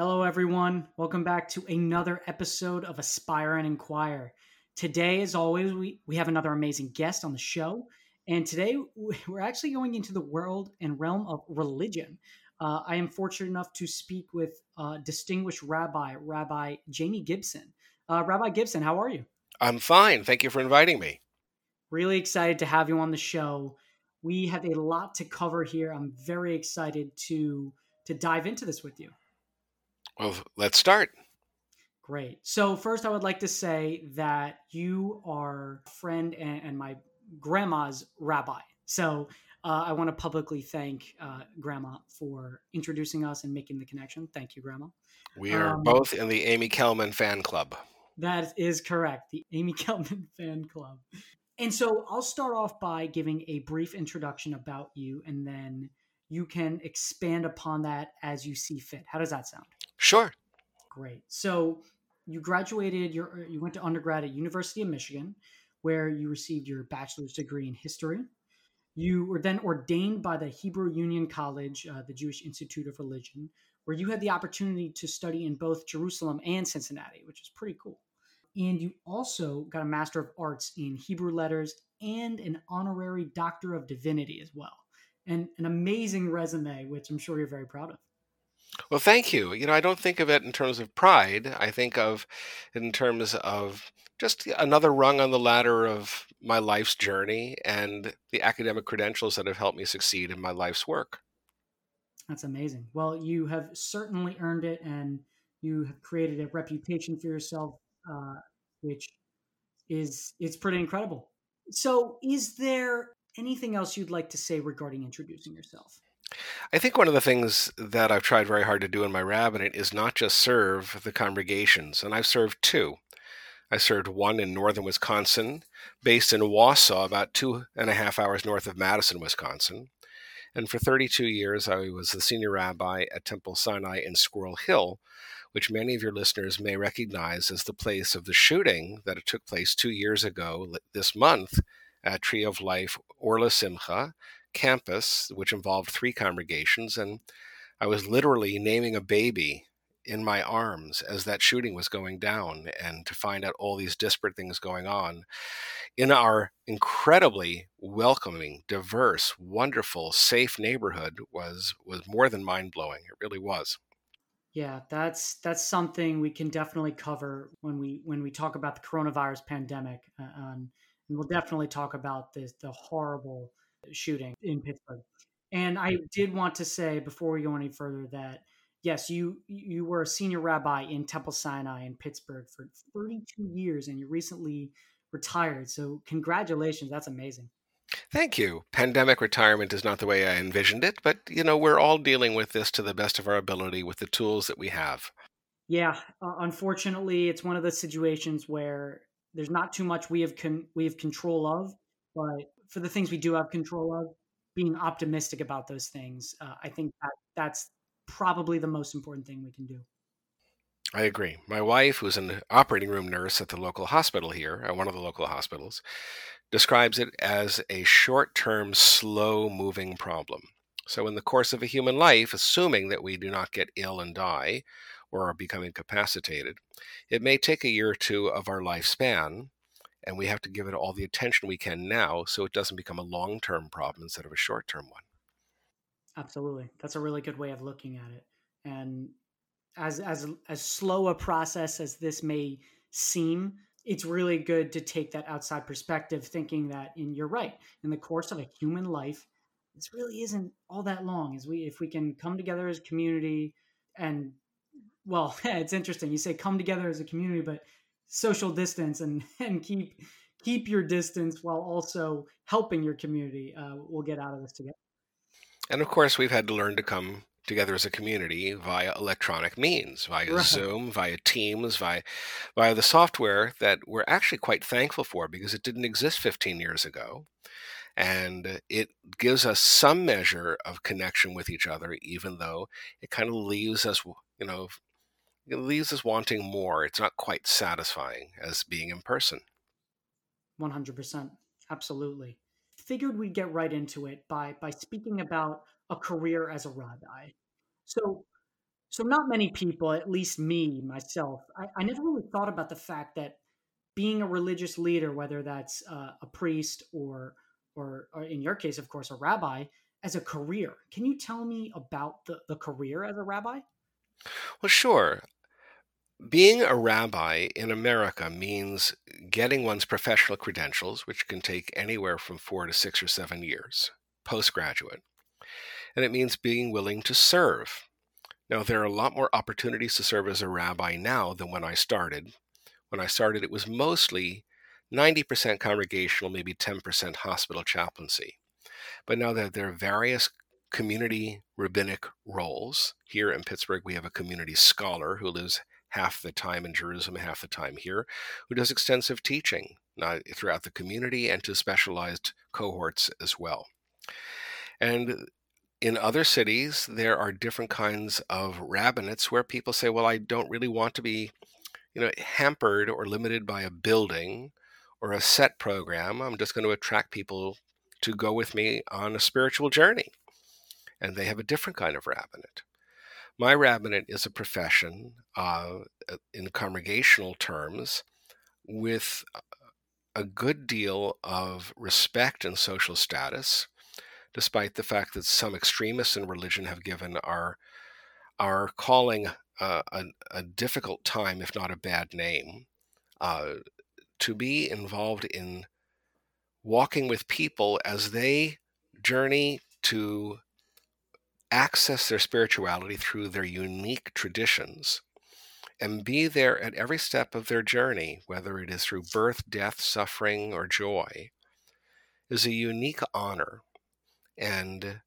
Hello, everyone. Welcome back to another episode of Aspire and Inquire. Today, as always, we, we have another amazing guest on the show. And today, we're actually going into the world and realm of religion. Uh, I am fortunate enough to speak with uh, distinguished rabbi, Rabbi Jamie Gibson. Uh, rabbi Gibson, how are you? I'm fine. Thank you for inviting me. Really excited to have you on the show. We have a lot to cover here. I'm very excited to to dive into this with you. Well, let's start. Great. So first, I would like to say that you are a friend and, and my grandma's rabbi. So uh, I want to publicly thank uh, Grandma for introducing us and making the connection. Thank you, Grandma. We are um, both in the Amy Kelman fan club. That is correct, the Amy Kelman fan club. And so I'll start off by giving a brief introduction about you, and then you can expand upon that as you see fit. How does that sound? Sure. Great. So you graduated, your, you went to undergrad at University of Michigan, where you received your bachelor's degree in history. You were then ordained by the Hebrew Union College, uh, the Jewish Institute of Religion, where you had the opportunity to study in both Jerusalem and Cincinnati, which is pretty cool. And you also got a Master of Arts in Hebrew Letters and an honorary Doctor of Divinity as well. And an amazing resume, which I'm sure you're very proud of. Well, thank you. You know, I don't think of it in terms of pride. I think of in terms of just another rung on the ladder of my life's journey and the academic credentials that have helped me succeed in my life's work. That's amazing. Well, you have certainly earned it and you have created a reputation for yourself, uh, which is it's pretty incredible. So, is there anything else you'd like to say regarding introducing yourself? I think one of the things that I've tried very hard to do in my rabbinate is not just serve the congregations, and I've served two. I served one in northern Wisconsin, based in Wausau, about two and a half hours north of Madison, Wisconsin. And for 32 years, I was the senior rabbi at Temple Sinai in Squirrel Hill, which many of your listeners may recognize as the place of the shooting that took place two years ago this month at Tree of Life Or L'Simcha, campus, which involved three congregations, and I was literally naming a baby in my arms as that shooting was going down and to find out all these disparate things going on in our incredibly welcoming diverse wonderful safe neighborhood was was more than mind-blowing. It really was. Yeah that's that's something we can definitely cover when we when we talk about the coronavirus pandemic uh, um, and we'll definitely talk about this the horrible shooting in Pittsburgh. And I did want to say before we go any further that yes, you you were a senior rabbi in Temple Sinai in Pittsburgh for 32 years, and you recently retired. So congratulations, that's amazing. Thank you. Pandemic retirement is not the way I envisioned it, but you know we're all dealing with this to the best of our ability with the tools that we have. Yeah, uh, unfortunately, it's one of the situations where there's not too much we have con- we have control of, but for the things we do have control of, being optimistic about those things, uh, I think that that's probably the most important thing we can do. I agree. My wife, who's an operating room nurse at the local hospital here, at one of the local hospitals, describes it as a short term, slow moving problem. So, in the course of a human life, assuming that we do not get ill and die or are become incapacitated, it may take a year or two of our lifespan and we have to give it all the attention we can now so it doesn't become a long term problem instead of a short term one. Absolutely. That's a really good way of looking at it. And as as as slow a process as this may seem, it's really good to take that outside perspective, thinking that and you're right, in the course of a human life, this really isn't all that long. As we if we can come together as a community and well, it's interesting. You say come together as a community, but social distance and and keep keep your distance while also helping your community. Uh, we'll get out of this together. And of course, we've had to learn to come together as a community via electronic means, via right. Zoom, via Teams, via via the software that we're actually quite thankful for because it didn't exist 15 years ago. And it gives us some measure of connection with each other, even though it kind of leaves us, you know, it leaves us wanting more. It's not quite satisfying as being in person. 100%. Absolutely. Figured we'd get right into it by by speaking about a career as a rabbi. So, So, not many people, at least me, myself, I, I never really thought about the fact that being a religious leader, whether that's uh, a priest or, or, or, in your case, of course, a rabbi, as a career. Can you tell me about the, the career as a rabbi? Well, sure. Being a rabbi in America means getting one's professional credentials, which can take anywhere from four to six or seven years, postgraduate. And it means being willing to serve. Now, there are a lot more opportunities to serve as a rabbi now than when I started. When I started, it was mostly 90% congregational, maybe 10% hospital chaplaincy. But now that there are various community rabbinic roles, here in Pittsburgh, we have a community scholar who lives half the time in Jerusalem, half the time here, who does extensive teaching uh, throughout the community and to specialized cohorts as well. And in other cities, there are different kinds of rabbinates where people say, well, I don't really want to be, you know, hampered or limited by a building or a set program. I'm just going to attract people to go with me on a spiritual journey. And they have a different kind of rabbinate. My rabbinate is a profession uh, in congregational terms with a good deal of respect and social status, despite the fact that some extremists in religion have given our our calling uh, a, a, difficult time, if not a bad name. Uh, to be involved in walking with people as they journey to access their spirituality through their unique traditions and be there at every step of their journey, whether it is through birth, death, suffering, or joy, is a unique honor. And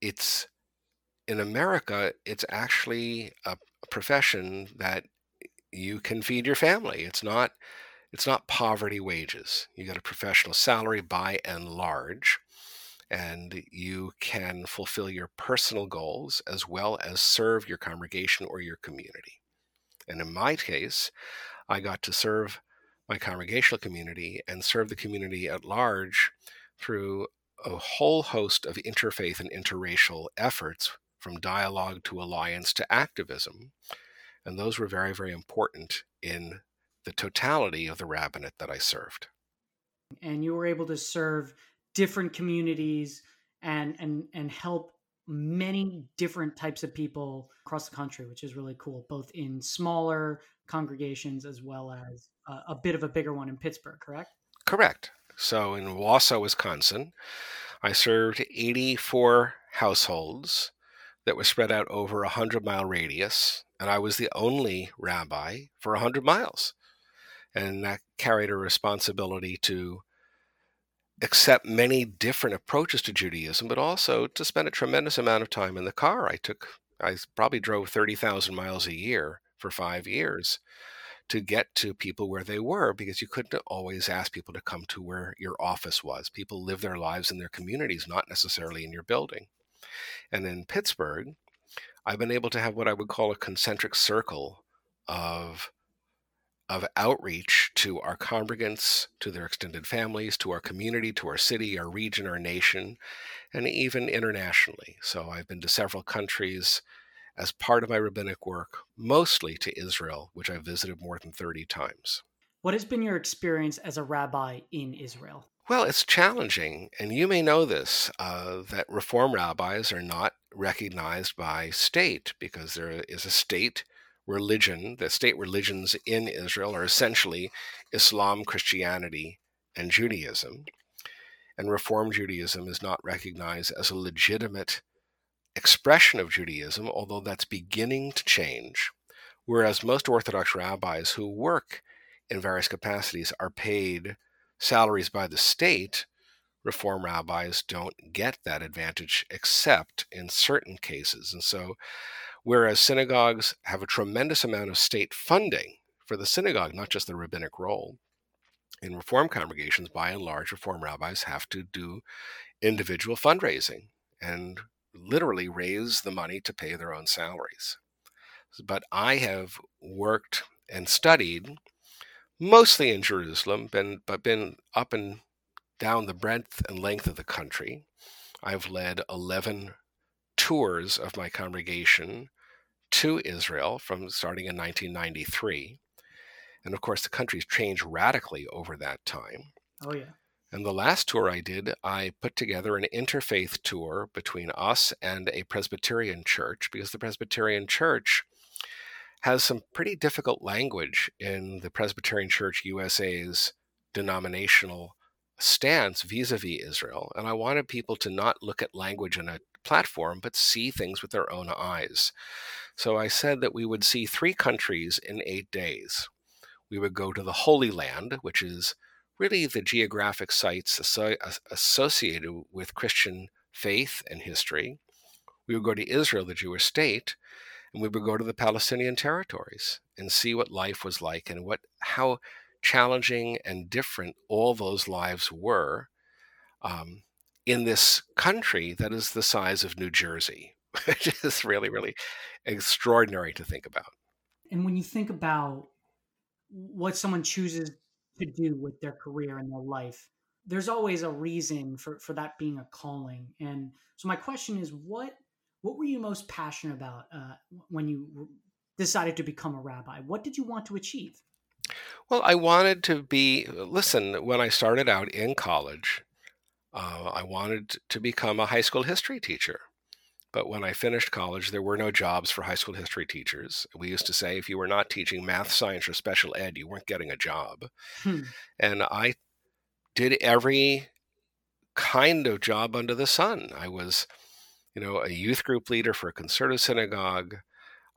it's in America, it's actually a profession that you can feed your family. It's not it's not poverty wages. You get a professional salary by and large and you can fulfill your personal goals as well as serve your congregation or your community. And in my case, I got to serve my congregational community and serve the community at large through a whole host of interfaith and interracial efforts from dialogue to alliance to activism. And those were very, very important in the totality of the rabbinate that I served. And you were able to serve different communities and and and help many different types of people across the country, which is really cool, both in smaller congregations as well as a, a bit of a bigger one in Pittsburgh, correct? Correct. So in Wausau, Wisconsin, I served 84 households that were spread out over a 100 mile radius, and I was the only rabbi for a 100 miles. And that carried a responsibility to accept many different approaches to Judaism, but also to spend a tremendous amount of time in the car. I took, I probably drove 30,000 miles a year for five years to get to people where they were because you couldn't always ask people to come to where your office was. People live their lives in their communities, not necessarily in your building. And in Pittsburgh, I've been able to have what I would call a concentric circle of of outreach to our congregants, to their extended families, to our community, to our city, our region, our nation, and even internationally. So I've been to several countries as part of my rabbinic work, mostly to Israel, which I've visited more than 30 times. What has been your experience as a rabbi in Israel? Well, it's challenging, and you may know this uh, that Reform rabbis are not recognized by state because there is a state religion, the state religions in Israel are essentially Islam, Christianity, and Judaism. And Reform Judaism is not recognized as a legitimate expression of Judaism, although that's beginning to change. Whereas most Orthodox rabbis who work in various capacities are paid salaries by the state, Reform rabbis don't get that advantage except in certain cases. And so Whereas synagogues have a tremendous amount of state funding for the synagogue, not just the rabbinic role. In Reform congregations, by and large, Reform rabbis have to do individual fundraising and literally raise the money to pay their own salaries. But I have worked and studied mostly in Jerusalem, been, but been up and down the breadth and length of the country. I've led 11 tours of my congregation to Israel from starting in 1993. And of course, the country's changed radically over that time. Oh, yeah. And the last tour I did, I put together an interfaith tour between us and a Presbyterian church because the Presbyterian church has some pretty difficult language in the Presbyterian Church USA's denominational stance vis a vis Israel. And I wanted people to not look at language in a platform, but see things with their own eyes. So I said that we would see three countries in eight days. We would go to the Holy Land, which is really the geographic sites associated with Christian faith and history. We would go to Israel, the Jewish state, and we would go to the Palestinian territories and see what life was like and what how challenging and different all those lives were um, in this country that is the size of New Jersey, which is really, really extraordinary to think about. And when you think about what someone chooses to do with their career and their life, there's always a reason for, for that being a calling. And so my question is, what what were you most passionate about uh, when you decided to become a rabbi? What did you want to achieve? Well, I wanted to be. Listen, when I started out in college, uh, I wanted to become a high school history teacher. But when I finished college, there were no jobs for high school history teachers. We used to say if you were not teaching math, science, or special ed, you weren't getting a job. Hmm. And I did every kind of job under the sun. I was, you know, a youth group leader for a conservative synagogue.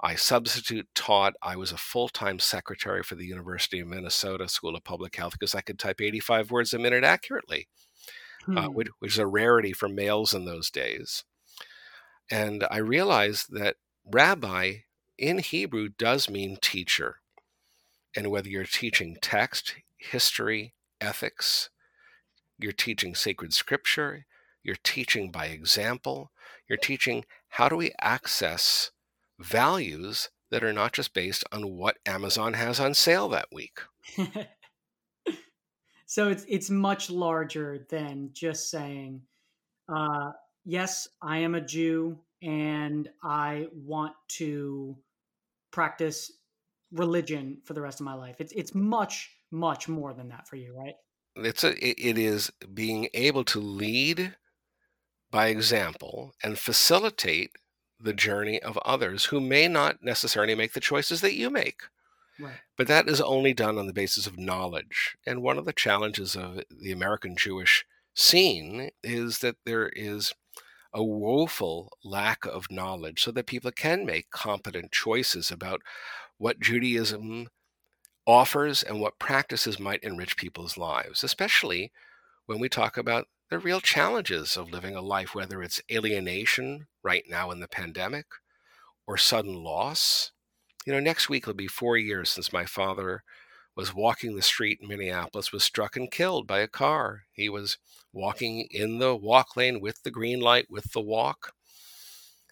I substitute taught. I was a full time secretary for the University of Minnesota School of Public Health because I could type 85 words a minute accurately uh, hmm. which, which is a rarity for males in those days. And I realized that rabbi in Hebrew does mean teacher. And whether you're teaching text, history, ethics, you're teaching sacred scripture, you're teaching by example, you're teaching how do we access values that are not just based on what Amazon has on sale that week. So it's it's much larger than just saying, uh, "Yes, I am a Jew and I want to practice religion for the rest of my life." It's it's much much more than that for you, right? It's a it is being able to lead by example and facilitate the journey of others who may not necessarily make the choices that you make. But that is only done on the basis of knowledge. And one of the challenges of the American Jewish scene is that there is a woeful lack of knowledge so that people can make competent choices about what Judaism offers and what practices might enrich people's lives, especially when we talk about the real challenges of living a life, whether it's alienation right now in the pandemic or sudden loss you know, next week will be four years since my father was walking the street in Minneapolis, was struck and killed by a car. He was walking in the walk lane with the green light, with the walk.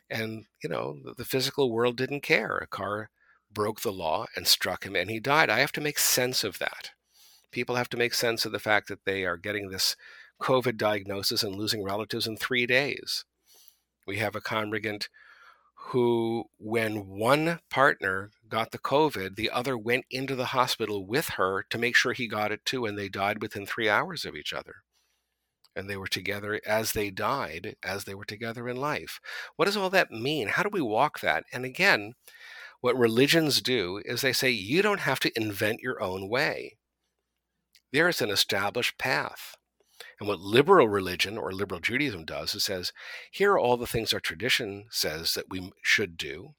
And, you know, the, physical world didn't care. A car broke the law and struck him, and he died. I have to make sense of that. People have to make sense of the fact that they are getting this COVID diagnosis and losing relatives in three days. We have a congregant who, when one partner got the COVID, the other went into the hospital with her to make sure he got it too, and they died within three hours of each other. And they were together as they died, as they were together in life. What does all that mean? How do we walk that? And again, what religions do is they say you don't have to invent your own way. There is an established path. And what liberal religion or liberal Judaism does is says, here are all the things our tradition says that we should do.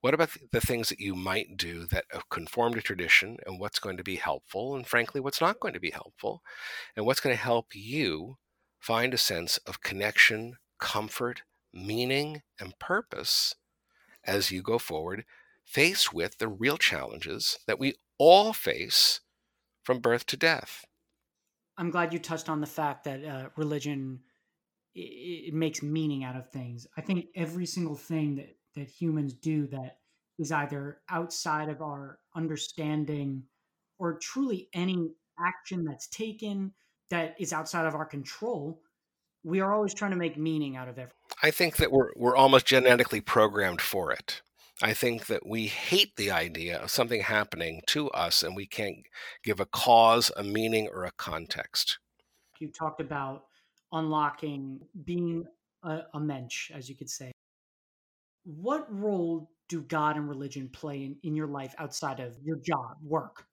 What about the things that you might do that uh, conform to tradition and what's going to be helpful, and frankly, what's not going to be helpful, and what's going to help you find a sense of connection, comfort, meaning, and purpose as you go forward, faced with the real challenges that we all face from birth to death. I'm glad you touched on the fact that uh, religion it, it, makes meaning out of things. I think every single thing that that humans do that is either outside of our understanding or truly any action that's taken that is outside of our control, we are always trying to make meaning out of everything. I think that we're we're almost genetically programmed for it. I think that we hate the idea of something happening to us and we can't give a cause, a meaning, or a context. You talked about unlocking being a, a mensch, as you could say. What role do God and religion play in, in your life outside of your job, work?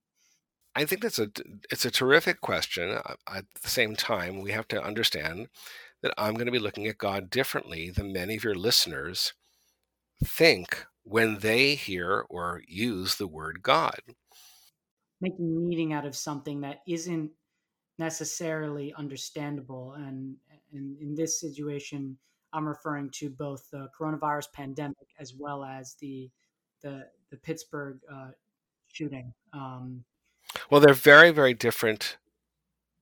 I think that's a it's a terrific question. Uh, at the same time, we have to understand that I'm going to be looking at God differently than many of your listeners think when they hear or use the word God. Making meaning out of something that isn't necessarily understandable. And, and in this situation, I'm referring to both the coronavirus pandemic as well as the the, the Pittsburgh uh, shooting. Um, well, they're very, very different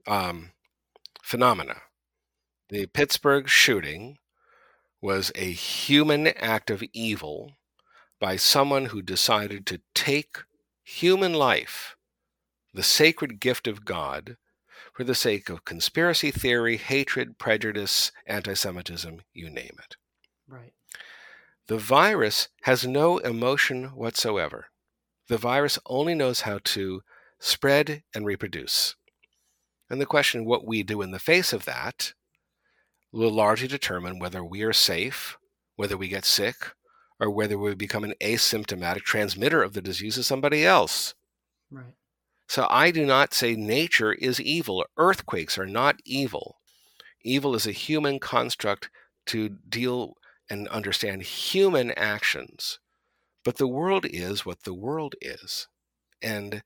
um, phenomena. The Pittsburgh shooting was a human act of evil by someone who decided to take human life, the sacred gift of God, for the sake of conspiracy theory, hatred, prejudice, anti Semitism, you name it. Right. The virus has no emotion whatsoever. The virus only knows how to spread and reproduce. And the question, what we do in the face of that, will largely determine whether we are safe, whether we get sick, or whether we become an asymptomatic transmitter of the disease to somebody else. Right. So I do not say nature is evil. Earthquakes are not evil. Evil is a human construct to deal and understand human actions. But the world is what the world is. And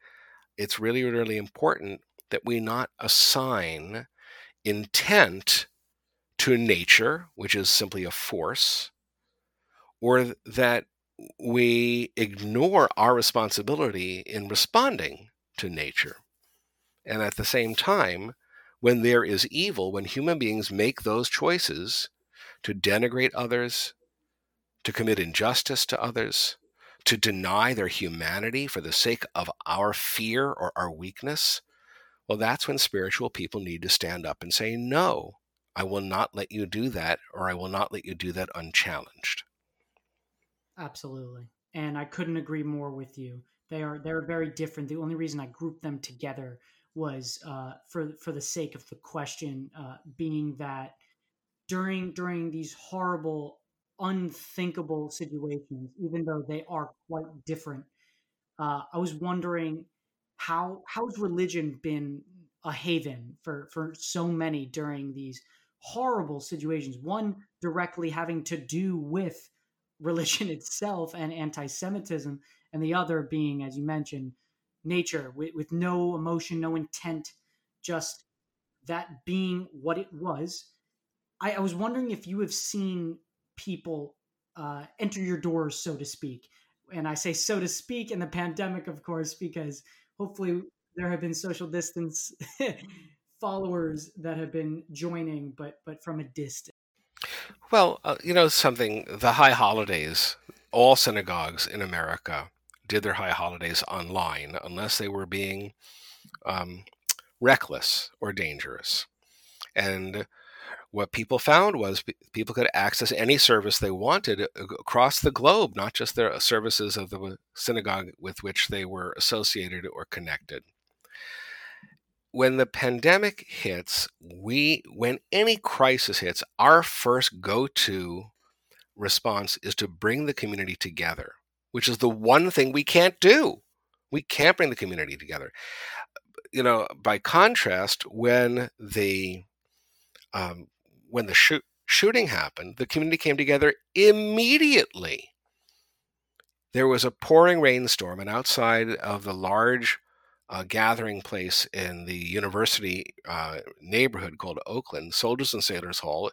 it's really, really important that we not assign intent to nature, which is simply a force, or that we ignore our responsibility in responding to nature. And at the same time, when there is evil, when human beings make those choices to denigrate others, to commit injustice to others, to deny their humanity for the sake of our fear or our weakness, well, that's when spiritual people need to stand up and say, No, I will not let you do that, or I will not let you do that unchallenged. Absolutely. And I couldn't agree more with you. They are they're very different. The only reason I grouped them together was uh, for for the sake of the question uh, being that during during these horrible, unthinkable situations, even though they are quite different, uh, I was wondering how how's religion been a haven for for so many during these horrible situations. One directly having to do with religion itself and anti-Semitism, and the other being, as you mentioned, nature with, with no emotion, no intent, just that being what it was. I, I was wondering if you have seen people uh, enter your doors, so to speak. And I say so to speak in the pandemic, of course, because hopefully there have been social distance followers that have been joining, but but from a distance. Well, uh, you know something. The high holidays, all synagogues in America did their high holidays online, unless they were being um, reckless or dangerous. And what people found was people could access any service they wanted uh, across the globe, not just the services of the synagogue with which they were associated or connected when the pandemic hits, we when any crisis hits, our first go-to response is to bring the community together, which is the one thing we can't do. We can't bring the community together. You know, by contrast, when the um, when the shoot, shooting happened, the community came together immediately. There was a pouring rainstorm, and outside of the large a gathering place in the university uh, neighborhood called Oakland, Soldiers and Sailors Hall.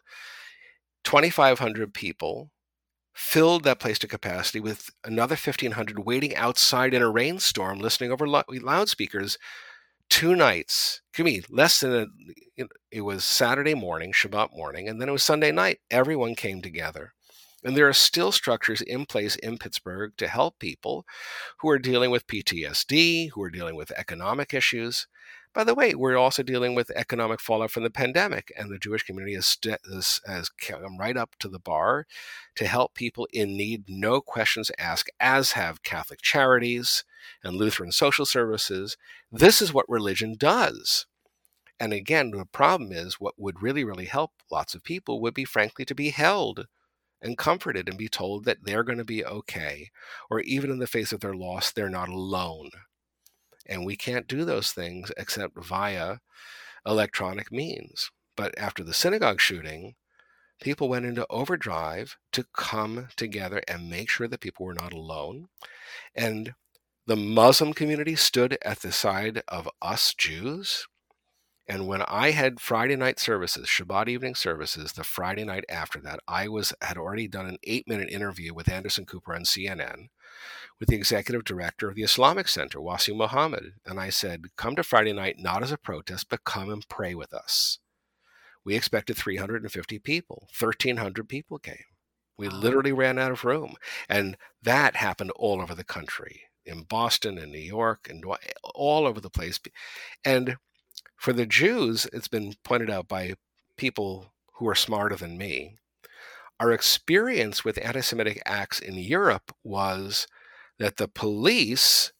2,500 people filled that place to capacity with another 1,500 waiting outside in a rainstorm, listening over loudspeakers two nights. Give me less than a, it was Saturday morning, Shabbat morning, and then it was Sunday night. Everyone came together. And there are still structures in place in Pittsburgh to help people who are dealing with PTSD, who are dealing with economic issues. By the way, we're also dealing with economic fallout from the pandemic, and the Jewish community has, st- has, has come right up to the bar to help people in need, no questions asked, as have Catholic charities and Lutheran social services. This is what religion does. And again, the problem is what would really, really help lots of people would be, frankly, to be held and comforted and be told that they're going to be okay, or even in the face of their loss, they're not alone. And we can't do those things except via electronic means. But after the synagogue shooting, people went into overdrive to come together and make sure that people were not alone. And the Muslim community stood at the side of us Jews. And when I had Friday night services, Shabbat evening services, the Friday night after that, I was had already done an eight minute interview with Anderson Cooper on CNN with the executive director of the Islamic Center, Wasi Mohamed. And I said, Come to Friday night not as a protest, but come and pray with us. We expected 350 people, 1,300 people came. We literally ran out of room. And that happened all over the country in Boston and New York and all over the place. And for the Jews, it's been pointed out by people who are smarter than me. Our experience with anti Semitic acts in Europe was that the police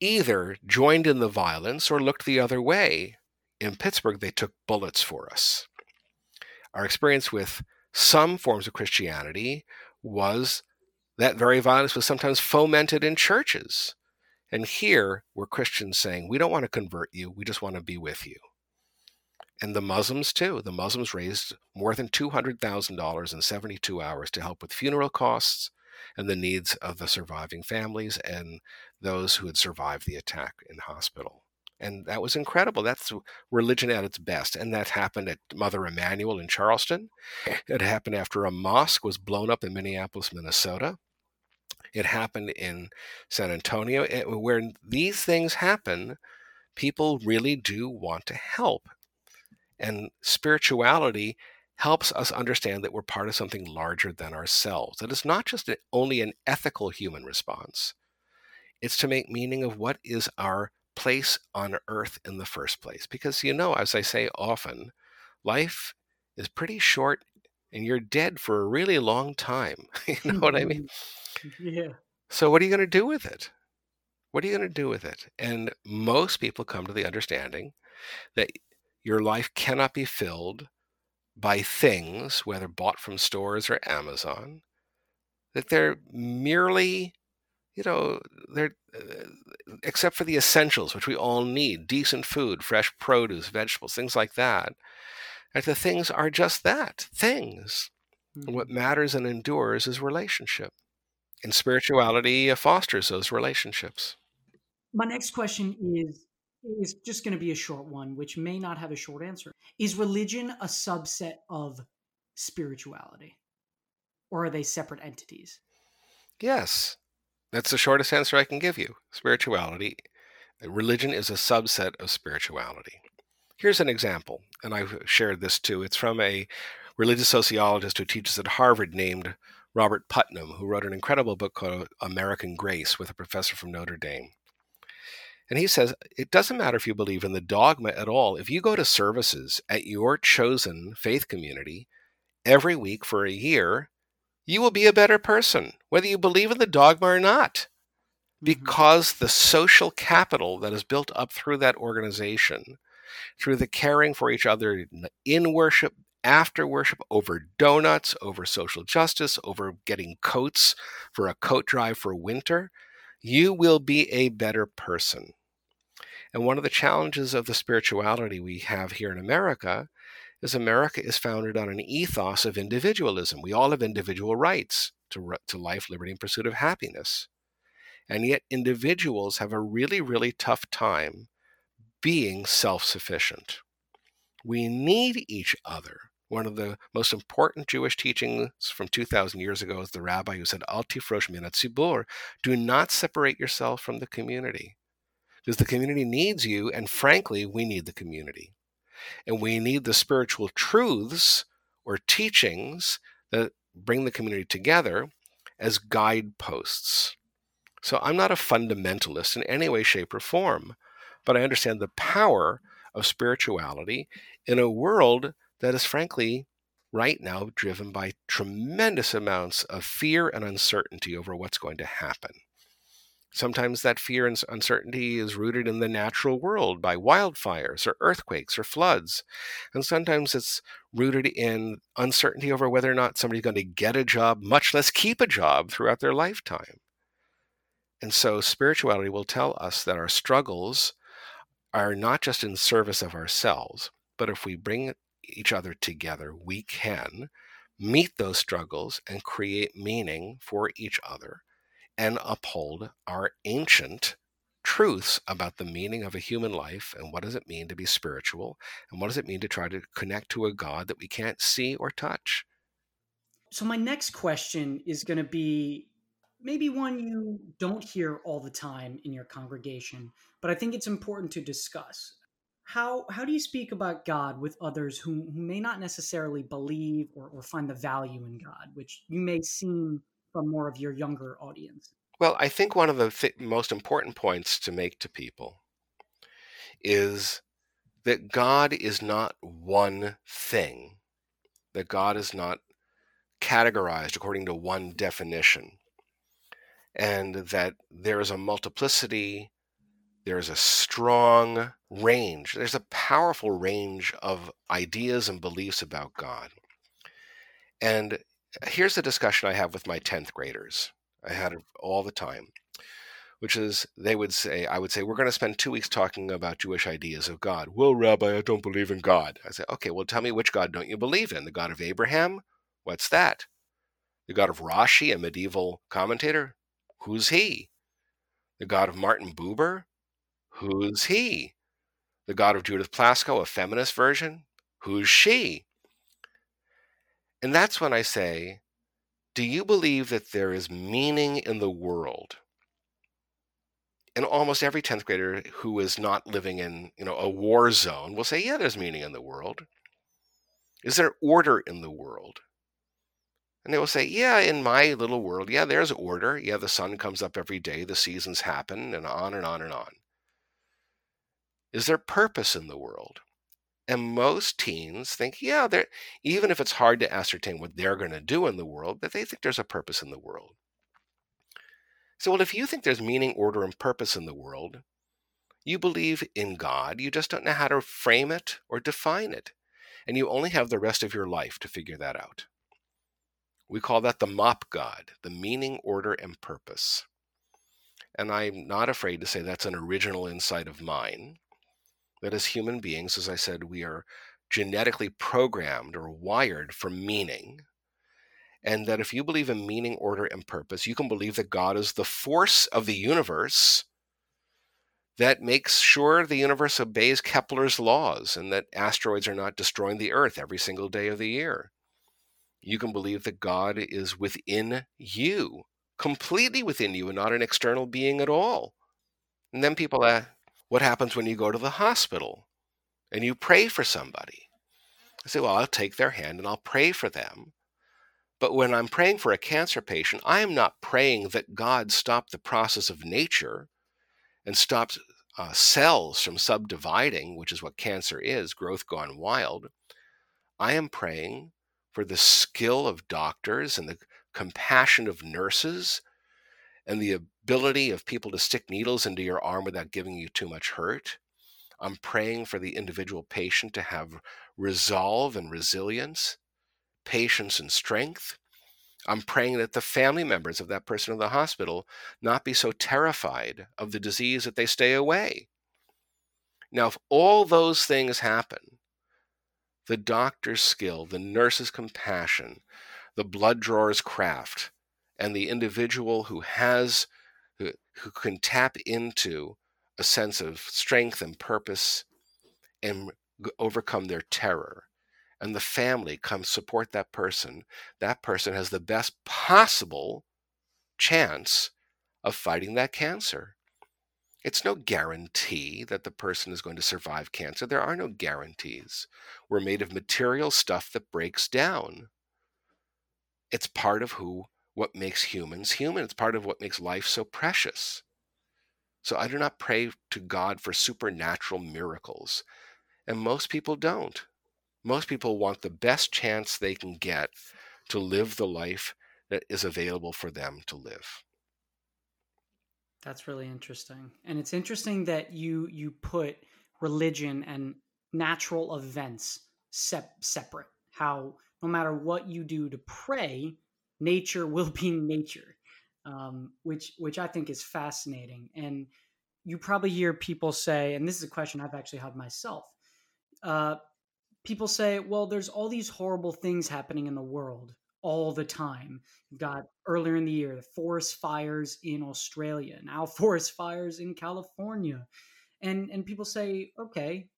either joined in the violence or looked the other way. In Pittsburgh, they took bullets for us. Our experience with some forms of Christianity was that very violence was sometimes fomented in churches. And here were Christians saying, We don't want to convert you, we just want to be with you. And the Muslims, too. The Muslims raised more than $200,000 in 72 hours to help with funeral costs, and the needs of the surviving families and those who had survived the attack in hospital. And that was incredible. That's religion at its best. And that happened at Mother Emanuel in Charleston. It happened after a mosque was blown up in Minneapolis, Minnesota. It happened in San Antonio. Eh, where these things happen, people really do want to help. And spirituality helps us understand that we're part of something larger than ourselves. That it's not just only an ethical human response, it's to make meaning of what is our place on earth in the first place. Because, you know, as I say often, life is pretty short and you're dead for a really long time. you know what I mean? Yeah. So, what are you going to do with it? What are you going to do with it? And most people come to the understanding that your life cannot be filled by things, whether bought from stores or Amazon, that they're merely, you know, they're, uh, except for the essentials, which we all need decent food, fresh produce, vegetables, things like that. And the things are just that things. Mm-hmm. What matters and endures is relationship. And spirituality uh, fosters those relationships. My next question is is just going to be a short one, which may not have a short answer. Is religion a subset of spirituality? Or are they separate entities? Yes. That's the shortest answer I can give you. Spirituality, religion is a subset of spirituality. Here's an example, and I've shared this too. It's from a religious sociologist who teaches at Harvard named Robert Putnam, who wrote an incredible book called American Grace with a professor from Notre Dame. And he says it doesn't matter if you believe in the dogma at all. If you go to services at your chosen faith community every week for a year, you will be a better person, whether you believe in the dogma or not. Mm-hmm. Because the social capital that is built up through that organization, through the caring for each other in worship, after worship, over donuts, over social justice, over getting coats for a coat drive for winter, you will be a better person. And one of the challenges of the spirituality we have here in America is America is founded on an ethos of individualism. We all have individual rights to, to life, liberty, and pursuit of happiness. And yet, individuals have a really, really tough time being self sufficient. We need each other. One of the most important Jewish teachings from 2,000 years ago is the rabbi who said, Al tifrosh min do not separate yourself from the community because the community needs you, and frankly, we need the community. And we need the spiritual truths or teachings that bring the community together as guideposts. So I'm not a fundamentalist in any way, shape, or form, but I understand the power of spirituality in a world that is frankly right now driven by tremendous amounts of fear and uncertainty over what's going to happen. Sometimes that fear and uncertainty is rooted in the natural world by wildfires or earthquakes or floods. And sometimes it's rooted in uncertainty over whether or not somebody's going to get a job, much less keep a job throughout their lifetime. And so spirituality will tell us that our struggles are not just in service of ourselves, but if we bring each other together, we can meet those struggles and create meaning for each other and uphold our ancient truths about the meaning of a human life and what does it mean to be spiritual and what does it mean to try to connect to a God that we can't see or touch. So, my next question is going to be maybe one you don't hear all the time in your congregation, but I think it's important to discuss. How, how do you speak about God with others who, who may not necessarily believe or, or find the value in God, which you may seem from more of your younger audience? Well, I think one of the th- most important points to make to people is that God is not one thing, that God is not categorized according to one definition, and that there is a multiplicity, there is a strong range, there's a powerful range of ideas and beliefs about God. And here's the discussion I have with my 10th graders. I had it all the time, which is they would say, I would say, we're going to spend two weeks talking about Jewish ideas of God. Well, Rabbi, I don't believe in God. I say, okay, well, tell me which God don't you believe in? The God of Abraham? What's that? The God of Rashi, a medieval commentator? Who's he? The God of Martin Buber? Who's he? The God of Judith Plaskow, a feminist version? Who's she? And that's when I say, do you believe that there is meaning in the world? And almost every 10th grader who is not living in, you know, a war zone will say, yeah, there's meaning in the world. Is there order in the world? And they will say, yeah, in my little world, yeah, there's order. Yeah, the sun comes up every day, the seasons happen, and on and on and on. Is there purpose in the world? And most teens think, yeah, they're, even if it's hard to ascertain what they're going to do in the world, that they think there's a purpose in the world. So, well, if you think there's meaning, order, and purpose in the world, you believe in God, you just don't know how to frame it or define it. And you only have the rest of your life to figure that out. We call that the MOP God, the meaning, order, and purpose. And I'm not afraid to say that's an original insight of mine that as human beings, as I said, we are genetically programmed or wired for meaning. And that if you believe in meaning, order, and purpose, you can believe that God is the force of the universe that makes sure the universe obeys Kepler's laws and that asteroids are not destroying the earth every single day of the year. You can believe that God is within you, completely within you, and not an external being at all. And then people ask, what happens when you go to the hospital and you pray for somebody? I say, well, I'll take their hand and I'll pray for them. But when I'm praying for a cancer patient, I am not praying that God stop the process of nature and stop uh, cells from subdividing, which is what cancer is, growth gone wild. I am praying for the skill of doctors and the compassion of nurses and the ability of people to stick needles into your arm without giving you too much hurt. I'm praying for the individual patient to have resolve and resilience, patience and strength. I'm praying that the family members of that person in the hospital not be so terrified of the disease that they stay away. Now, if all those things happen, the doctor's skill, the nurse's compassion, the blood drawer's craft, and the individual who has who, who can tap into a sense of strength and purpose and overcome their terror. And the family come support that person. That person has the best possible chance of fighting that cancer it's no guarantee that the person is going to survive cancer there are no guarantees we're made of material stuff that breaks down it's part of who what makes humans human. It's part of what makes life so precious. So I do not pray to God for supernatural miracles. And most people don't. Most people want the best chance they can get to live the life that is available for them to live. That's really interesting. And it's interesting that you you put religion and natural events sep- separate. How no matter what you do to pray, nature will be nature, um, which which I think is fascinating. And you probably hear people say, and this is a question I've actually had myself. Uh, people say, well, there's all these horrible things happening in the world all the time. You've got earlier in the year, the forest fires in Australia, now forest fires in California. And and people say, okay,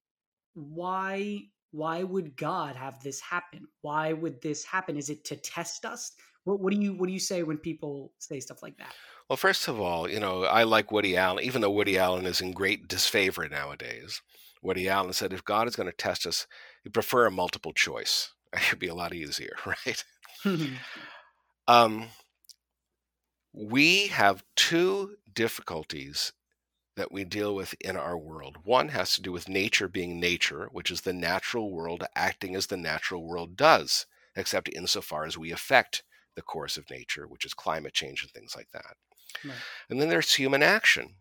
why why would God have this happen? Why would this happen? Is it to test us? What, what do you what do you say when people say stuff like that? Well, first of all, you know, I like Woody Allen, even though Woody Allen is in great disfavor nowadays. Woody Allen said, if God is going to test us, he'd prefer a multiple choice. It would be a lot easier, right? um, we have two difficulties that we deal with in our world. One has to do with nature being nature, which is the natural world acting as the natural world does, except insofar as we affect the course of nature, which is climate change and things like that. Right. And then there's human action.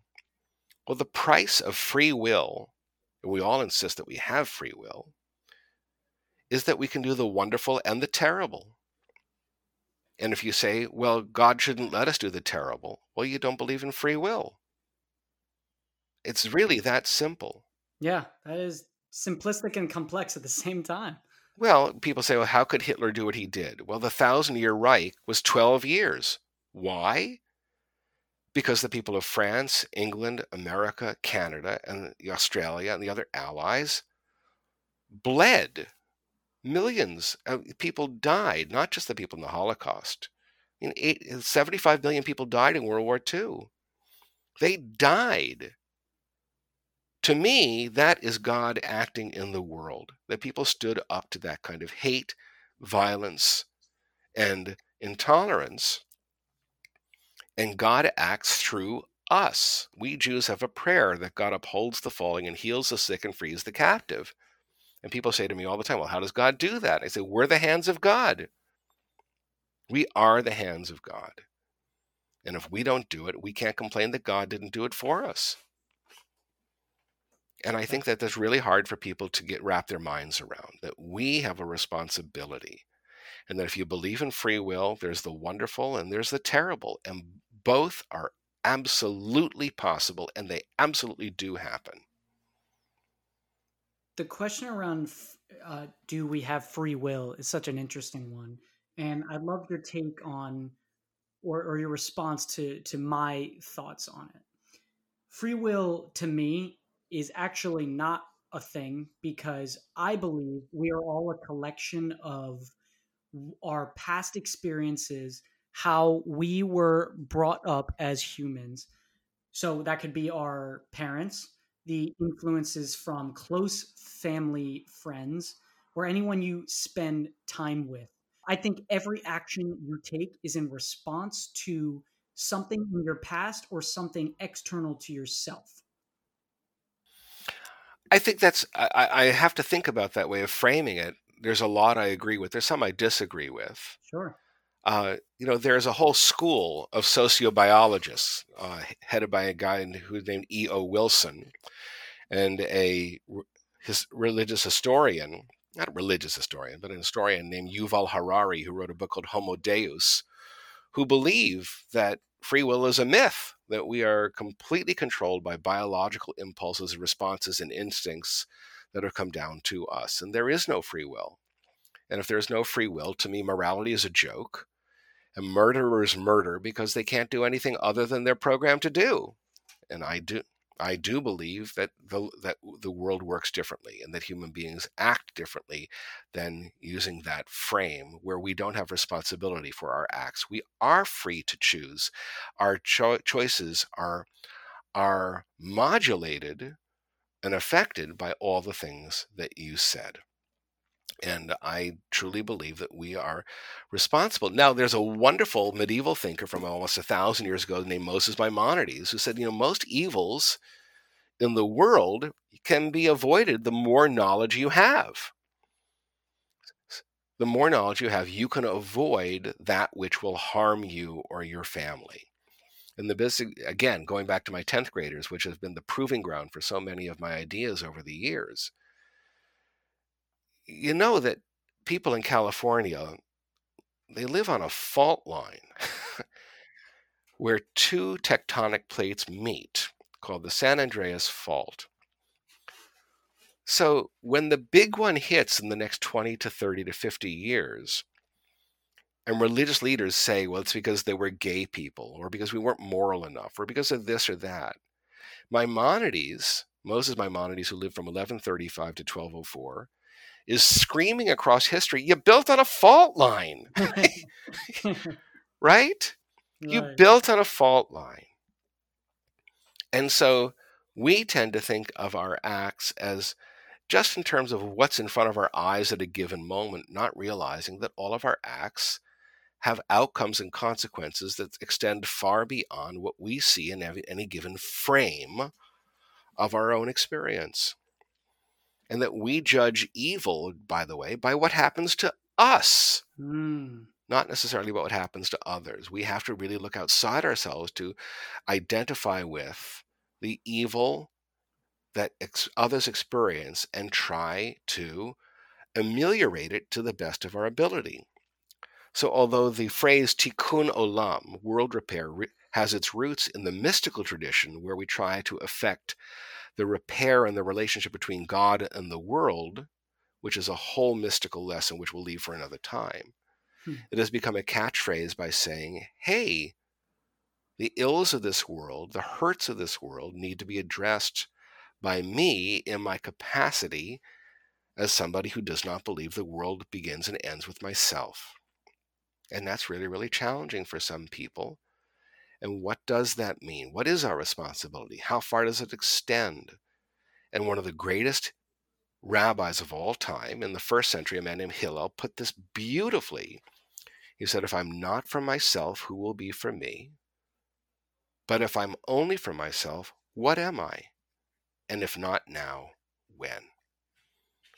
Well, the price of free will, and we all insist that we have free will, is that we can do the wonderful and the terrible. And if you say, well, God shouldn't let us do the terrible, well, you don't believe in free will. It's really that simple. Yeah, that is simplistic and complex at the same time. Well, people say, well, how could Hitler do what he did? Well, the Thousand Year Reich was 12 years. Why? Because the people of France, England, America, Canada, and Australia and the other allies bled. Millions of people died, not just the people in the Holocaust. I mean, eight, uh, 75 million people died in World War II. They died to me, that is God acting in the world, that people stood up to that kind of hate, violence, and intolerance. And God acts through us. We Jews have a prayer that God upholds the falling and heals the sick and frees the captive. And people say to me all the time, Well, how does God do that? I say, We're the hands of God. We are the hands of God. And if we don't do it, we can't complain that God didn't do it for us. And I think that that's really hard for people to get wrap their minds around that we have a responsibility. And that if you believe in free will, there's the wonderful and there's the terrible. And both are absolutely possible and they absolutely do happen. The question around uh, do we have free will is such an interesting one. And I'd love your take on or, or your response to, to my thoughts on it. Free will to me is actually not a thing because I believe we are all a collection of our past experiences, how we were brought up as humans. So that could be our parents, the influences from close family friends, or anyone you spend time with. I think every action you take is in response to something in your past or something external to yourself. I think that's I, I have to think about that way of framing it. There's a lot I agree with. There's some I disagree with. Sure. Uh, you know, there's a whole school of sociobiologists uh, headed by a guy who's named E. O. Wilson, and a his religious historian, not a religious historian, but an historian named Yuval Harari, who wrote a book called Homo Deus, who believe that free will is a myth that we are completely controlled by biological impulses responses and instincts that have come down to us. And there is no free will. And if there's no free will, to me, morality is a joke. And murderers murder because they can't do anything other than they're programmed to do. And I do I do believe that the that the world works differently and that human beings act differently than using that frame where we don't have responsibility for our acts. We are free to choose. Our cho- choices are are modulated and affected by all the things that you said. And I truly believe that we are responsible. Now, there's a wonderful medieval thinker from almost a thousand years ago named Moses Maimonides who said, you know, most evils in the world can be avoided the more knowledge you have. The more knowledge you have, you can avoid that which will harm you or your family. And the business, again, going back to my 10th graders, which has been the proving ground for so many of my ideas over the years, you know that people in California, they live on a fault line where two tectonic plates meet called the San Andreas Fault. So when the big one hits in the next 20 to 30 to 50 years, and religious leaders say, well, it's because they were gay people, or because we weren't moral enough, or because of this or that. Maimonides, Moses Maimonides, who lived from 1135 to 1204, is screaming across history, you built on a fault line. right? You built on a fault line. And so we tend to think of our acts as just in terms of what's in front of our eyes at a given moment, not realizing that all of our acts have outcomes and consequences that extend far beyond what we see in any given frame of our own experience. And that we judge evil, by the way, by what happens to us, mm. not necessarily what happens to others. We have to really look outside ourselves to identify with the evil that ex- others experience and try to ameliorate it to the best of our ability. So, although the phrase tikkun olam, world repair, has its roots in the mystical tradition where we try to effect the repair and the relationship between God and the world, which is a whole mystical lesson which we'll leave for another time, hmm. it has become a catchphrase by saying, hey, the ills of this world, the hurts of this world need to be addressed by me in my capacity as somebody who does not believe the world begins and ends with myself. And that's really, really challenging for some people. And what does that mean? What is our responsibility? How far does it extend? And one of the greatest rabbis of all time in the first century, a man named Hillel, put this beautifully. He said, If I'm not for myself, who will be for me? But if I'm only for myself, what am I? And if not now, when?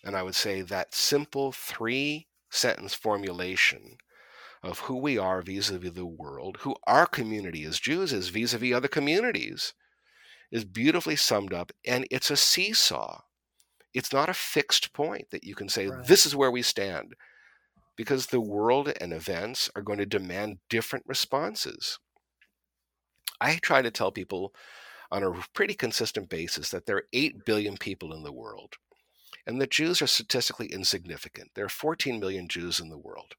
And I would say that simple three sentence formulation of who we are vis a vis the world, who our community as Jews is vis a vis other communities, is beautifully summed up. And it's a seesaw. It's not a fixed point that you can say, right. this is where we stand, because the world and events are going to demand different responses. I try to tell people on a pretty consistent basis that there are 8 billion people in the world. And the Jews are statistically insignificant. There are 14 million Jews in the world.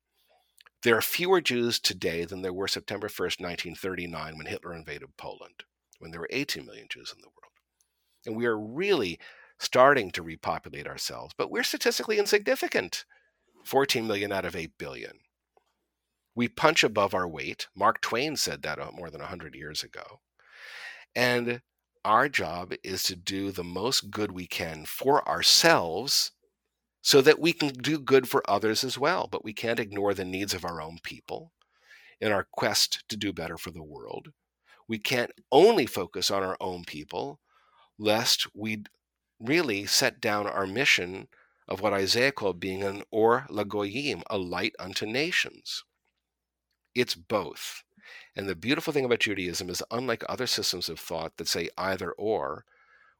There are fewer Jews today than there were September 1st, 1939, when Hitler invaded Poland, when there were 18 million Jews in the world. And we are really starting to repopulate ourselves, but we're statistically insignificant 14 million out of 8 billion. We punch above our weight. Mark Twain said that uh, more than 100 years ago. And our job is to do the most good we can for ourselves so that we can do good for others as well. But we can't ignore the needs of our own people in our quest to do better for the world. We can't only focus on our own people, lest we really set down our mission of what Isaiah called being an or lagoyim, a light unto nations. It's both. And the beautiful thing about Judaism is, unlike other systems of thought that say either or,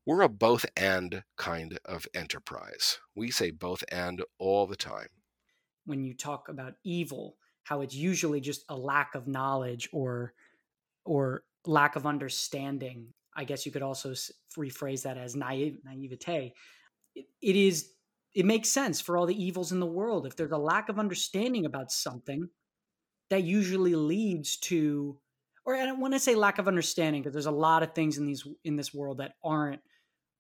we're a both and kind of enterprise. We say both and all the time. When you talk about evil, how it's usually just a lack of knowledge or or lack of understanding. I guess you could also rephrase that as naive, naivete. It, it is it makes sense for all the evils in the world. If there's a lack of understanding about something, that usually leads to or I don't want to say lack of understanding because there's a lot of things in these in this world that aren't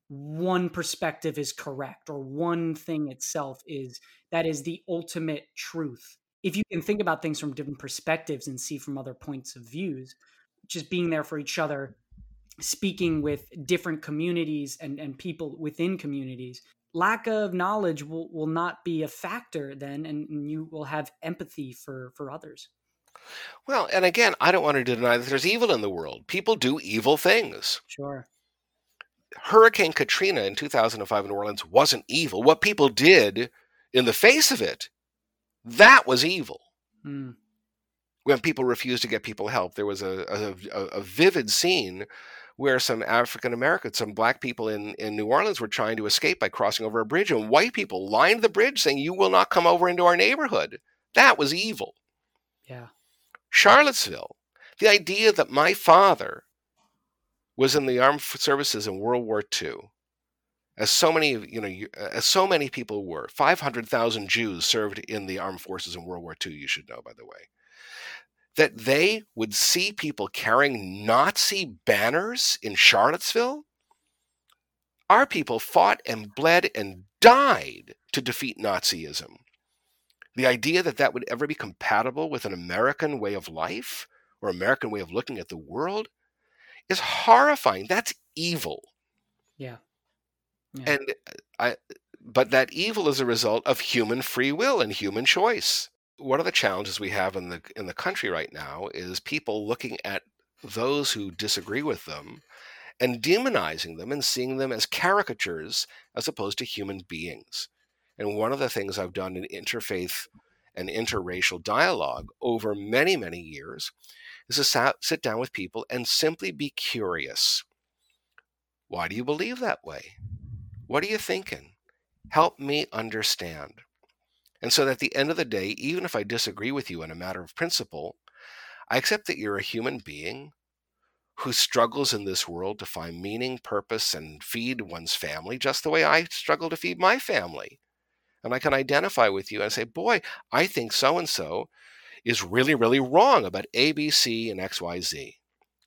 one perspective is correct or one thing itself is that is the ultimate truth. If you can think about things from different perspectives and see from other points of views just being there for each other speaking with different communities and, and people within communities lack of knowledge will, will not be a factor then and, and you will have empathy for for others. Well and again i don't want to deny that there's evil in the world. People do evil things. Sure Hurricane Katrina in 2005 in New Orleans wasn't evil. What people did in the face of it, that was evil. Mm. When people refused to get people help, there was a, a, a vivid scene where some African Americans, some black people in, in New Orleans were trying to escape by crossing over a bridge, and white people lined the bridge saying, You will not come over into our neighborhood. That was evil. Yeah. Charlottesville, the idea that my father was in the armed services in World War II, as so many you know, as so many people were, five hundred thousand Jews served in the armed forces in World War II. You should know, by the way, that they would see people carrying Nazi banners in Charlottesville. Our people fought and bled and died to defeat Nazism. The idea that that would ever be compatible with an American way of life or American way of looking at the world is horrifying. That's evil. Yeah. yeah. And uh, I but that evil is a result of human free will and human choice. One of the challenges we have in the in the country right now is people looking at those who disagree with them and demonizing them and seeing them as caricatures as opposed to human beings. And one of the things I've done in interfaith and interracial dialogue over many, many years is to sit down with people and simply be curious. Why do you believe that way? What are you thinking? Help me understand. And so that at the end of the day, even if I disagree with you in a matter of principle, I accept that you're a human being who struggles in this world to find meaning, purpose, and feed one's family just the way I struggle to feed my family. And I can identify with you and say, boy, I think so and so is really, really wrong about A, B, C, and X, Y, Z.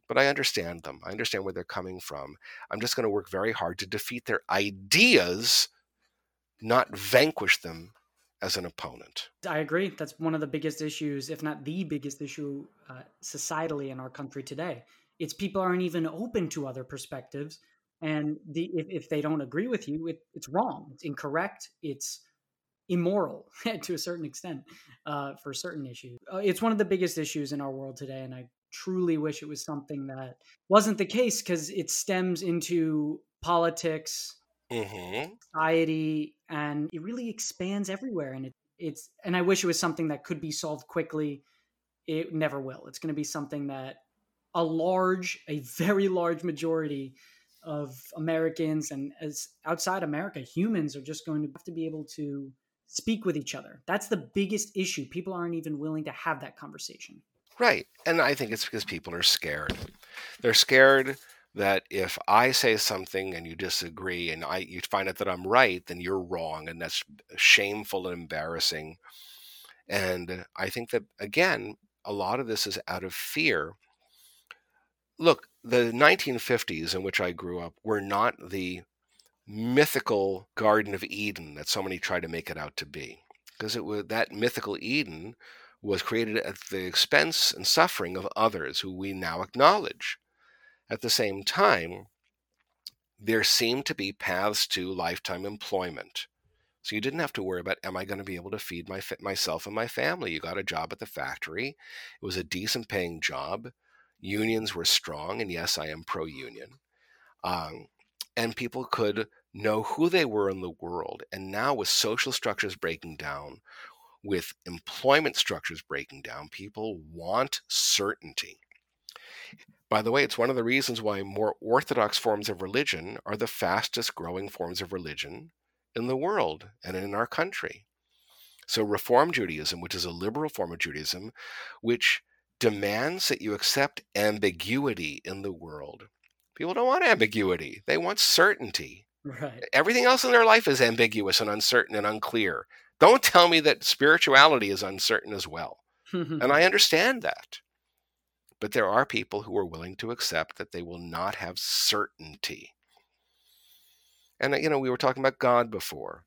But I understand them. I understand where they're coming from. I'm just going to work very hard to defeat their ideas, not vanquish them as an opponent. I agree. That's one of the biggest issues, if not the biggest issue uh, societally in our country today. It's people aren't even open to other perspectives. And the, if, if they don't agree with you, it, it's wrong. It's incorrect. It's immoral to a certain extent uh, for certain issues. Uh, it's one of the biggest issues in our world today, and I truly wish it was something that wasn't the case because it stems into politics, mm-hmm. society, and it really expands everywhere. And it, it's and I wish it was something that could be solved quickly. It never will. It's going to be something that a large, a very large majority of Americans and as outside America, humans are just going to have to be able to speak with each other. That's the biggest issue. People aren't even willing to have that conversation. Right. And I think it's because people are scared. They're scared that if I say something and you disagree and I you find out that I'm right, then you're wrong and that's shameful and embarrassing. And I think that again, a lot of this is out of fear. Look, the 1950s in which I grew up were not the mythical Garden of Eden that so many try to make it out to be. Because it was that mythical Eden was created at the expense and suffering of others who we now acknowledge. At the same time, there seemed to be paths to lifetime employment. So you didn't have to worry about, am I going to be able to feed my, myself and my family? You got a job at the factory. It was a decent paying job. Unions were strong, and yes, I am pro union. Um, and people could know who they were in the world. And now, with social structures breaking down, with employment structures breaking down, people want certainty. By the way, it's one of the reasons why more orthodox forms of religion are the fastest growing forms of religion in the world and in our country. So, Reform Judaism, which is a liberal form of Judaism, which demands that you accept ambiguity in the world. People don't want ambiguity, they want certainty. Right. Everything else in their life is ambiguous and uncertain and unclear. Don't tell me that spirituality is uncertain as well. and I understand that. But there are people who are willing to accept that they will not have certainty. And, uh, you know, we were talking about God before.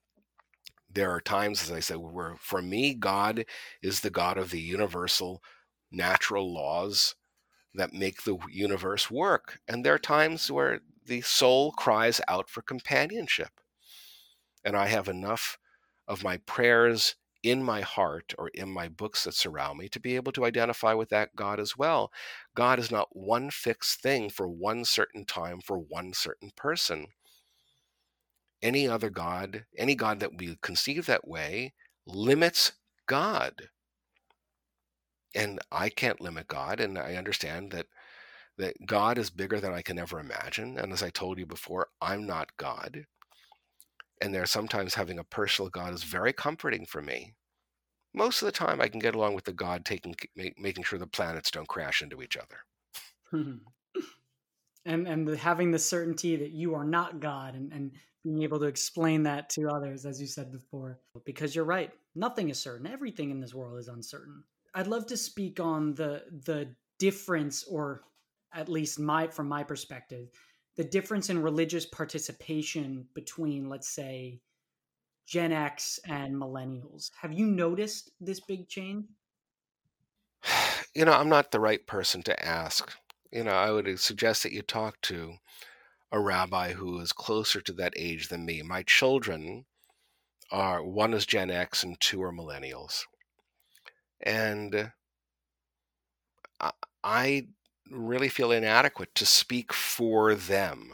There are times, as I said, where for me, God is the God of the universal natural laws that make the universe work. And there are times where the soul cries out for companionship. And I have enough of my prayers in my heart or in my books that surround me to be able to identify with that God as well. God is not one fixed thing for one certain time for one certain person. Any other God, any God that we conceive that way, limits God. And I can't limit God, and I understand that that God is bigger than I can ever imagine. And as I told you before, I'm not God and there sometimes having a personal God is very comforting for me. Most of the time, I can get along with the God taking making sure the planets don't crash into each other. Mm-hmm. and and the, having the certainty that you are not God, and, and being able to explain that to others, as you said before, because you're right, nothing is certain. Everything in this world is uncertain. I'd love to speak on the the difference, or at least my from my perspective, the difference in religious participation between, let's say, Gen X and millennials. Have you noticed this big change? You know, I'm not the right person to ask. You know, I would uh, suggest that you talk to a rabbi who is closer to that age than me. My children are one is Gen X and two are millennials. And I really feel inadequate to speak for them,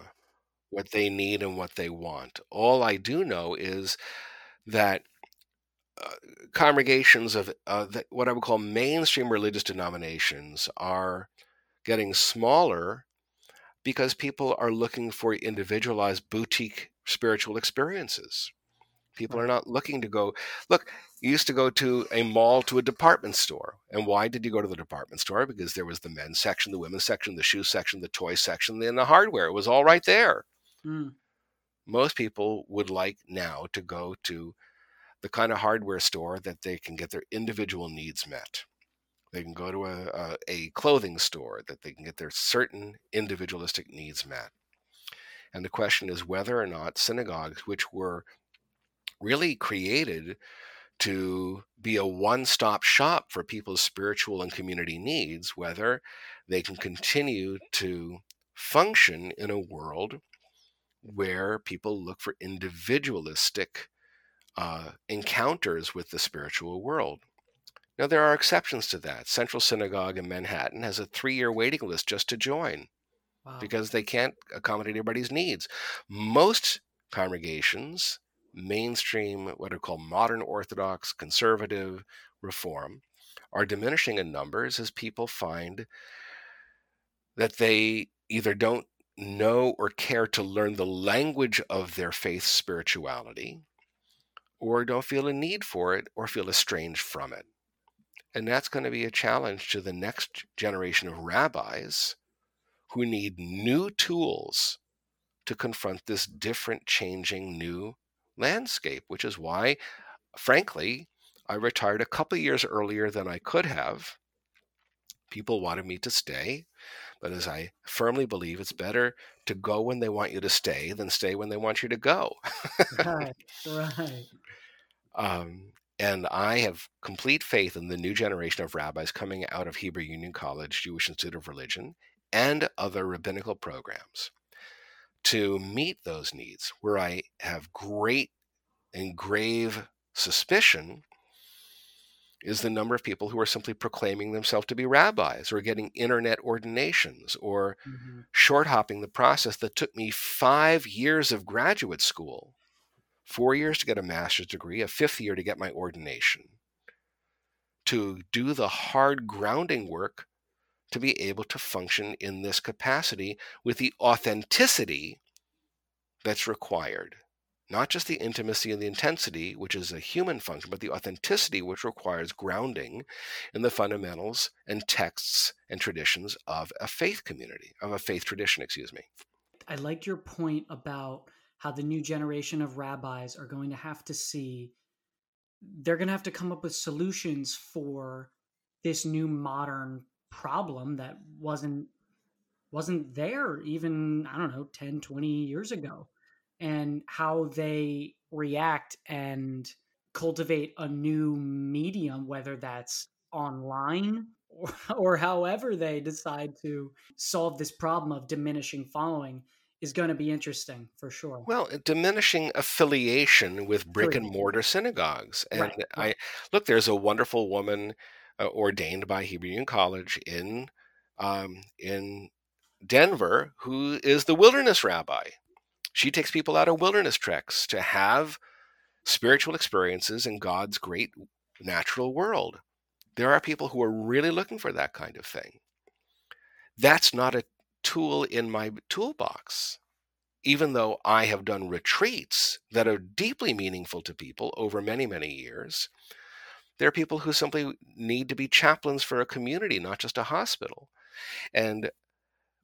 what they need and what they want. All I do know is that uh, congregations of uh, the, what I would call mainstream religious denominations are getting smaller because people are looking for individualized boutique spiritual experiences. People are not looking to go. Look, you used to go to a mall to a department store. And why did you go to the department store? Because there was the men's section, the women's section, the shoe section, the toy section, and the hardware. It was all right there. Mm. Most people would like now to go to the kind of hardware store that they can get their individual needs met. They can go to a, a, a clothing store that they can get their certain individualistic needs met. And the question is whether or not synagogues, which were really created to be a one stop shop for people's spiritual and community needs, whether they can continue to function in a world where people look for individualistic uh, encounters with the spiritual world. Now, there are exceptions to that. Central Synagogue in Manhattan has a three year waiting list just to join wow. because they can't accommodate everybody's needs. Most congregations mainstream, what are called modern Orthodox, conservative, reform, are diminishing in numbers as people find that they either don't know or care to learn the language of their faith spirituality, or don't feel a need for it, or feel estranged from it. And that's going to be a challenge to the next generation of rabbis who need new tools to confront this different, changing, new landscape, which is why, frankly, I retired a couple years earlier than I could have. People wanted me to stay, but as I firmly believe, it's better to go when they want you to stay than stay when they want you to go. right, right. Um, and I have complete faith in the new generation of rabbis coming out of Hebrew Union College, Jewish Institute of Religion, and other rabbinical programs to meet those needs. Where I have great and grave suspicion is the number of people who are simply proclaiming themselves to be rabbis or getting internet ordinations or mm-hmm. short hopping the process that took me five years of graduate school, four years to get a master's degree, a fifth year to get my ordination, to do the hard grounding work to be able to function in this capacity with the authenticity that's required. Not just the intimacy and the intensity, which is a human function, but the authenticity, which requires grounding in the fundamentals and texts and traditions of a faith community, of a faith tradition, excuse me. I like your point about how the new generation of rabbis are going to have to see, they're going to have to come up with solutions for this new modern problem that wasn't wasn't there even i don't know 10 20 years ago and how they react and cultivate a new medium whether that's online or, or however they decide to solve this problem of diminishing following is going to be interesting for sure. Well, diminishing affiliation with brick and mortar synagogues. And right, right. I look, there's a wonderful woman uh, ordained by Hebrew Union College in um, in Denver who is the wilderness rabbi. She takes people out of wilderness treks to have spiritual experiences in God's great natural world. There are people who are really looking for that kind of thing. That's not a tool in my toolbox. Even though I have done retreats that are deeply meaningful to people over many, many years, there are people who simply need to be chaplains for a community, not just a hospital. And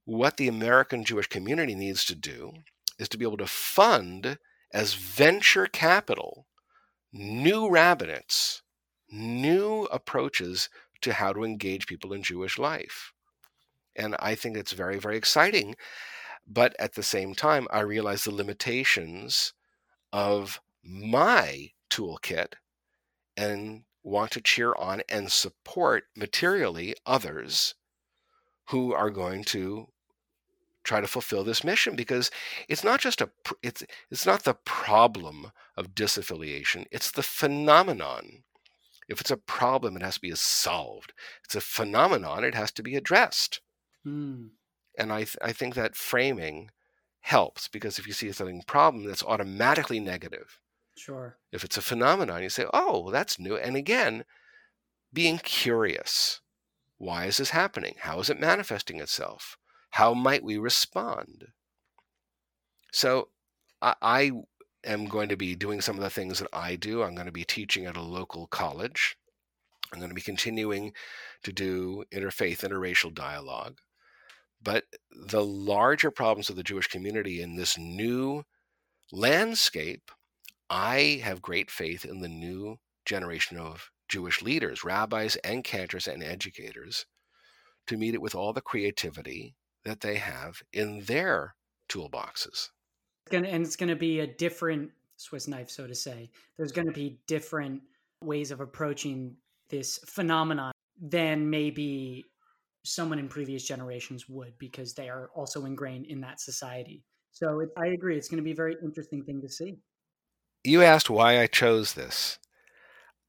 what the American Jewish community needs to do is to be able to fund as venture capital new rabbinates, new approaches to how to engage people in Jewish life. And I think it's very, very exciting. But at the same time, I realize the limitations of my toolkit and want to cheer on and support materially others who are going to try to fulfill this mission because it's not just a it's it's not the problem of disaffiliation it's the phenomenon. If it's a problem it has to be solved. It's a phenomenon it has to be addressed. Mm. and I, th- I think that framing helps because if you see something problem that's automatically negative sure if it's a phenomenon you say oh well, that's new and again being curious why is this happening how is it manifesting itself how might we respond? So I, I am going to be doing some of the things that I do. I'm going to be teaching at a local college. I'm going to be continuing to do interfaith, interracial dialogue. But the larger problems of the Jewish community in this new landscape, I have great faith in the new generation of Jewish leaders, rabbis and cantors and educators, to meet it with all the creativity that they have in their toolboxes. gonna And it's going to be a different Swiss knife, so to say. There's going to be different ways of approaching this phenomenon than maybe someone in previous generations would because they are also ingrained in that society. So it, I agree. It's going to be a very interesting thing to see. You asked why I chose this.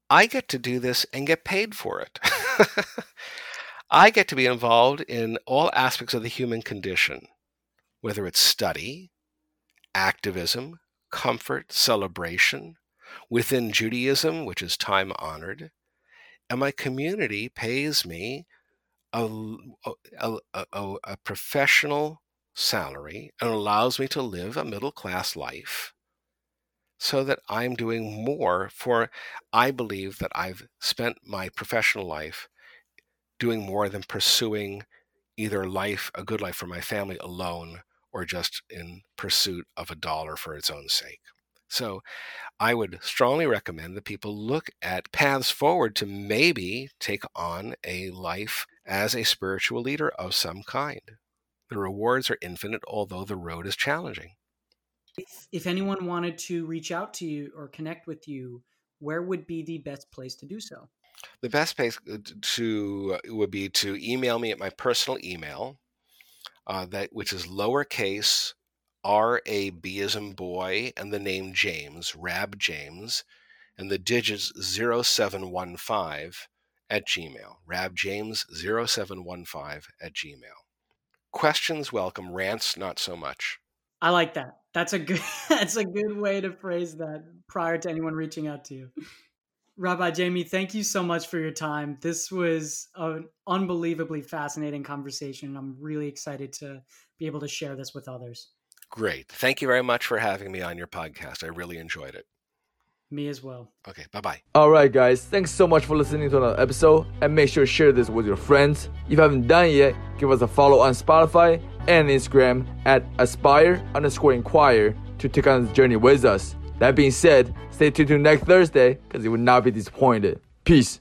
I get to do this and get paid for it. I get to be involved in all aspects of the human condition, whether it's study, activism, comfort, celebration, within Judaism, which is time honored. And my community pays me a, a, a, a, professional salary and allows me to live a middle class life so that I'm doing more for, I believe that I've spent my professional life doing more than pursuing either life, a good life for my family alone, or just in pursuit of a dollar for its own sake. So I would strongly recommend that people look at paths forward to maybe take on a life as a spiritual leader of some kind. The rewards are infinite, although the road is challenging. If, anyone wanted to reach out to you or connect with you, where would be the best place to do so? The best place uh, to uh, would be to email me at my personal email, uh, that which is lowercase R A B as in boy and the name James, Rab James, and the digits 0715 at Gmail. Rab James 0715 at Gmail. Questions welcome, rants not so much. I like that. That's a good that's a good way to phrase that prior to anyone reaching out to you. Rabbi Jamie, thank you so much for your time. This was an unbelievably fascinating conversation. I'm really excited to be able to share this with others. Great. Thank you very much for having me on your podcast. I really enjoyed it. Me as well. Okay, bye bye. All right, guys. Thanks so much for listening to another episode. And make sure to share this with your friends. If you haven't done it yet, give us a follow on Spotify and Instagram at aspire underscore inquire to take on this journey with us. That being said, stay tuned to next Thursday because you will not be disappointed. Peace.